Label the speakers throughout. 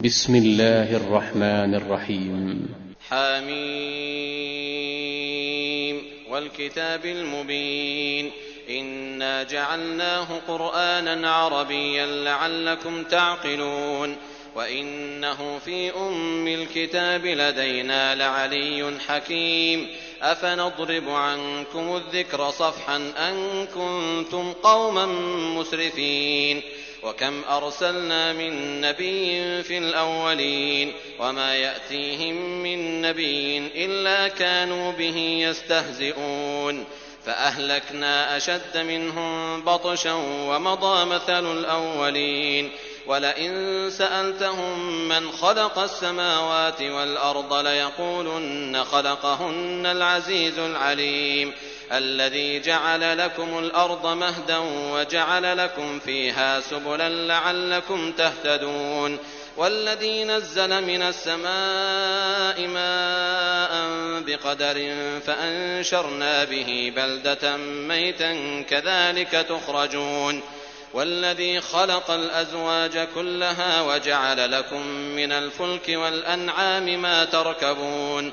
Speaker 1: بسم الله الرحمن الرحيم
Speaker 2: حميم والكتاب المبين إنا جعلناه قرآنا عربيا لعلكم تعقلون وإنه في أم الكتاب لدينا لعلي حكيم أفنضرب عنكم الذكر صفحا أن كنتم قوما مسرفين وكم أرسلنا من نبي في الأولين وما يأتيهم من نبي إلا كانوا به يستهزئون فأهلكنا أشد منهم بطشا ومضى مثل الأولين ولئن سألتهم من خلق السماوات والأرض ليقولن خلقهن العزيز العليم الذي جعل لكم الأرض مهدا وجعل لكم فيها سبلا لعلكم تهتدون والذي نزل من السماء ماء بقدر فأنشرنا به بلدة ميتا كذلك تخرجون والذي خلق الأزواج كلها وجعل لكم من الفلك والأنعام ما تركبون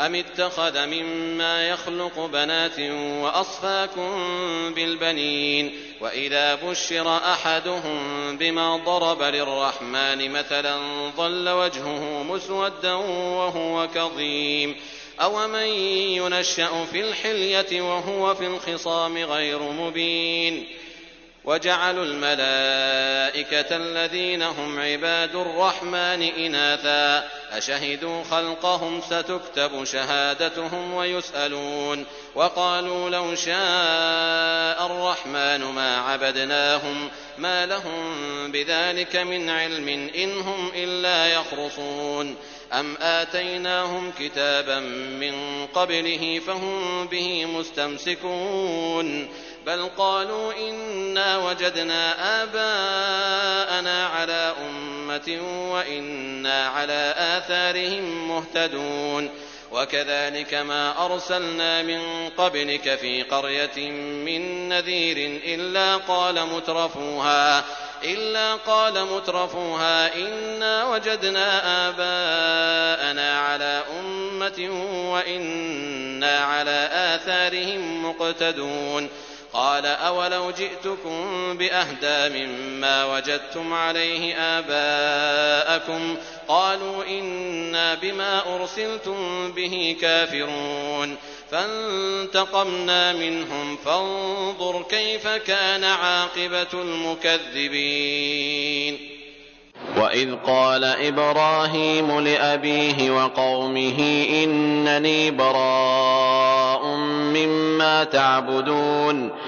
Speaker 2: أم اتخذ مما يخلق بنات وأصفاكم بالبنين وإذا بشر أحدهم بما ضرب للرحمن مثلا ظل وجهه مسودا وهو كظيم أومن ينشأ في الحلية وهو في الخصام غير مبين وجعلوا الملائكة الذين هم عباد الرحمن إناثا أشهدوا خلقهم ستكتب شهادتهم ويسألون وقالوا لو شاء الرحمن ما عبدناهم ما لهم بذلك من علم إن هم إلا يخرصون أم آتيناهم كتابا من قبله فهم به مستمسكون بل قالوا إنا وجدنا آباءنا على أمة وإنا على آثَارِهِم مُّهْتَدُونَ وكذلك ما أرسلنا من قبلك في قرية من نذير إلا قال مترفوها إلا قال مترفوها إنا وجدنا آباءنا على أمة وإنا على آثارهم مقتدون قال أولو جئتكم بأهدى مما وجدتم عليه آباءكم قالوا إنا بما أرسلتم به كافرون فانتقمنا منهم فانظر كيف كان عاقبة المكذبين
Speaker 3: وإذ قال إبراهيم لأبيه وقومه إنني براء مما تعبدون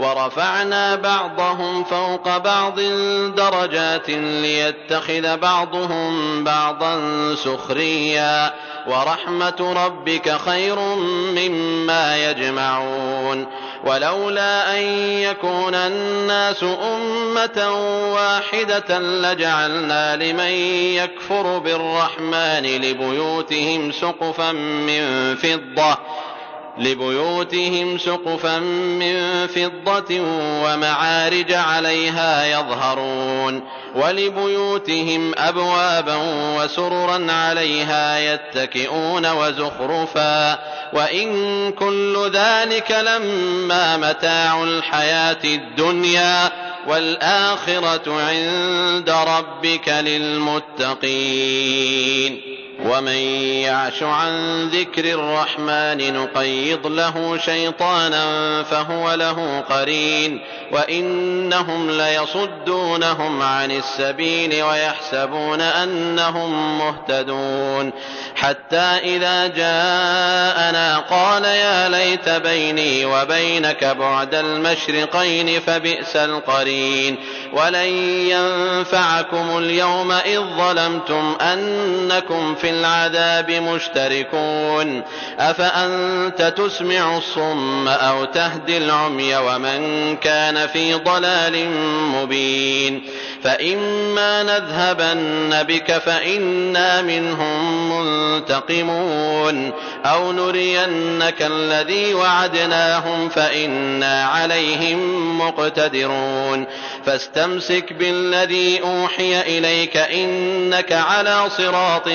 Speaker 3: ورفعنا بعضهم فوق بعض درجات ليتخذ بعضهم بعضا سخريا ورحمة ربك خير مما يجمعون ولولا أن يكون الناس أمة واحدة لجعلنا لمن يكفر بالرحمن لبيوتهم سقفا من فضة لبيوتهم سقفا من فضة ومعارج عليها يظهرون ولبيوتهم أبوابا وسررا عليها يتكئون وزخرفا وإن كل ذلك لما متاع الحياة الدنيا والآخرة عند ربك للمتقين ومن يعش عن ذكر الرحمن نقيض له شيطانا فهو له قرين وانهم ليصدونهم عن السبيل ويحسبون انهم مهتدون حتى اذا جاءنا قال يا ليت بيني وبينك بعد المشرقين فبئس القرين ولن ينفعكم اليوم اذ ظلمتم انكم في العذاب مشتركون أفأنت تسمع الصم أو تهدي العمي ومن كان في ضلال مبين فإما نذهبن بك فإنا منهم منتقمون أو نرينك الذي وعدناهم فإنا عليهم مقتدرون فاستمسك بالذي أوحي إليك إنك على صراط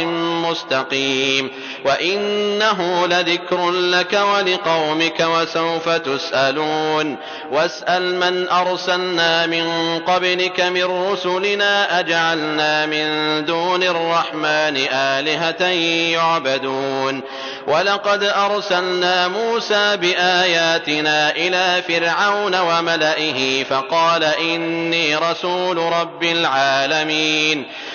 Speaker 3: مستقيم وإنه لذكر لك ولقومك وسوف تسألون واسأل من أرسلنا من قبلك من رسلنا أجعلنا من دون الرحمن آلهة يعبدون ولقد أرسلنا موسى بآياتنا إلى فرعون وملئه فقال إني رسول رب العالمين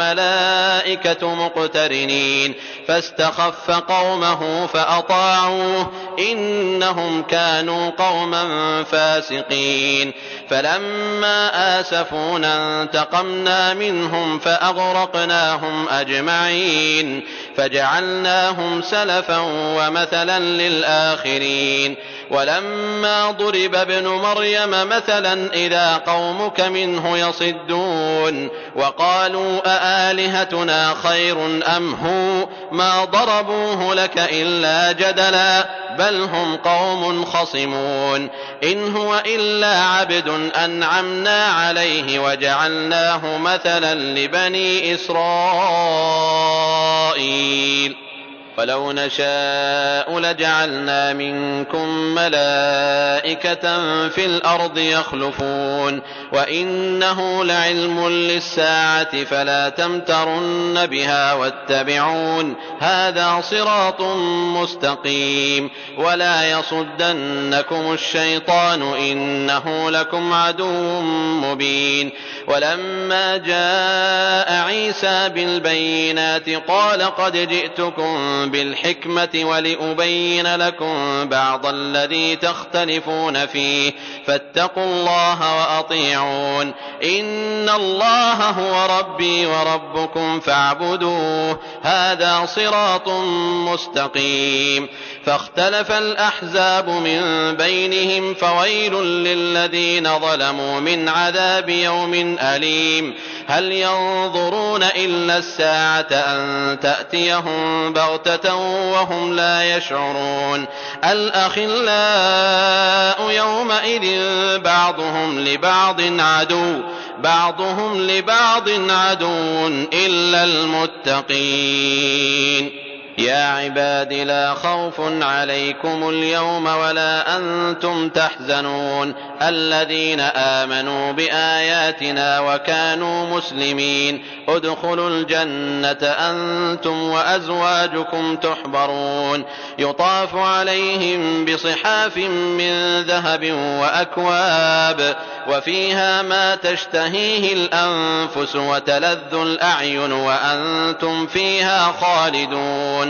Speaker 3: والملائكة مقترنين فاستخف قومه فأطاعوه إنهم كانوا قوما فاسقين فلما آسفونا انتقمنا منهم فأغرقناهم أجمعين فجعلناهم سلفا ومثلا للآخرين ولما ضرب ابن مريم مثلا إذا قومك منه يصدون وقالوا أآلهتنا خير أم هو ما ضربوه لك إلا جدلا بل هم قوم خصمون إن هو إلا عبد أنعمنا عليه وجعلناه مثلا لبني إسرائيل وَلَوْ نَشَاءُ لَجَعَلْنَا مِنكُم مَّلَائِكَةً فِي الْأَرْضِ يَخْلُفُونَ وَإِنَّهُ لَعِلْمٌ لِّلسَّاعَةِ فَلَا تَمْتَرُنَّ بِهَا وَاتَّبِعُونِ هَٰذَا صِرَاطٌ مُّسْتَقِيمٌ وَلَا يَصُدَّنَّكُمُ الشَّيْطَانُ ۖ إِنَّهُ لَكُمْ عَدُوٌّ مُّبِينٌ وَلَمَّا جَاءَ عِيسَىٰ بِالْبَيِّنَاتِ قَالَ قَدْ جِئْتُكُم بالحكمة ولأبين لكم بعض الذي تختلفون فيه فاتقوا الله وأطيعون إن الله هو ربي وربكم فاعبدوه هذا صراط مستقيم فاختلف الأحزاب من بينهم فويل للذين ظلموا من عذاب يوم أليم هل ينظرون إلا الساعة أن تأتيهم بغتة غَدَوَةً وَهُمْ لَا يَشْعُرُونَ الْأَخِلَّاءُ يَوْمَئِذٍ بَعْضُهُمْ لِبَعْضٍ عَدُوٌّ بَعْضُهُمْ لِبَعْضٍ عَدُوٌّ إِلَّا الْمُتَّقِينَ يا عباد لا خوف عليكم اليوم ولا أنتم تحزنون الذين آمنوا بآياتنا وكانوا مسلمين ادخلوا الجنة أنتم وأزواجكم تحبرون يطاف عليهم بصحاف من ذهب وأكواب وفيها ما تشتهيه الأنفس وتلذ الأعين وأنتم فيها خالدون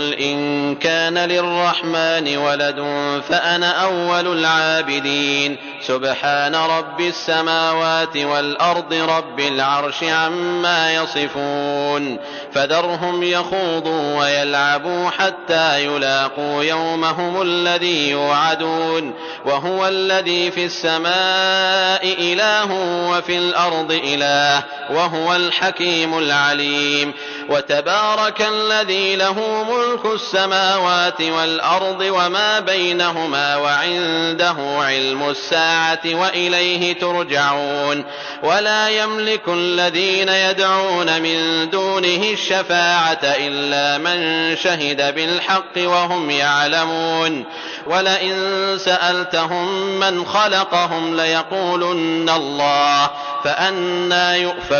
Speaker 3: قل إن كان للرحمن ولد فأنا أول العابدين سبحان رب السماوات والأرض رب العرش عما يصفون فذرهم يخوضوا ويلعبوا حتى يلاقوا يومهم الذي يوعدون وهو الذي في السماء إله وفي الأرض إله وهو الحكيم العليم وتبارك الذي له ملك السماوات والأرض وما بينهما وعنده علم الساعة وإليه ترجعون ولا يملك الذين يدعون من دونه الشفاعة إلا من شهد بالحق وهم يعلمون ولئن سألتهم من خلقهم ليقولن الله فأنا يؤفكون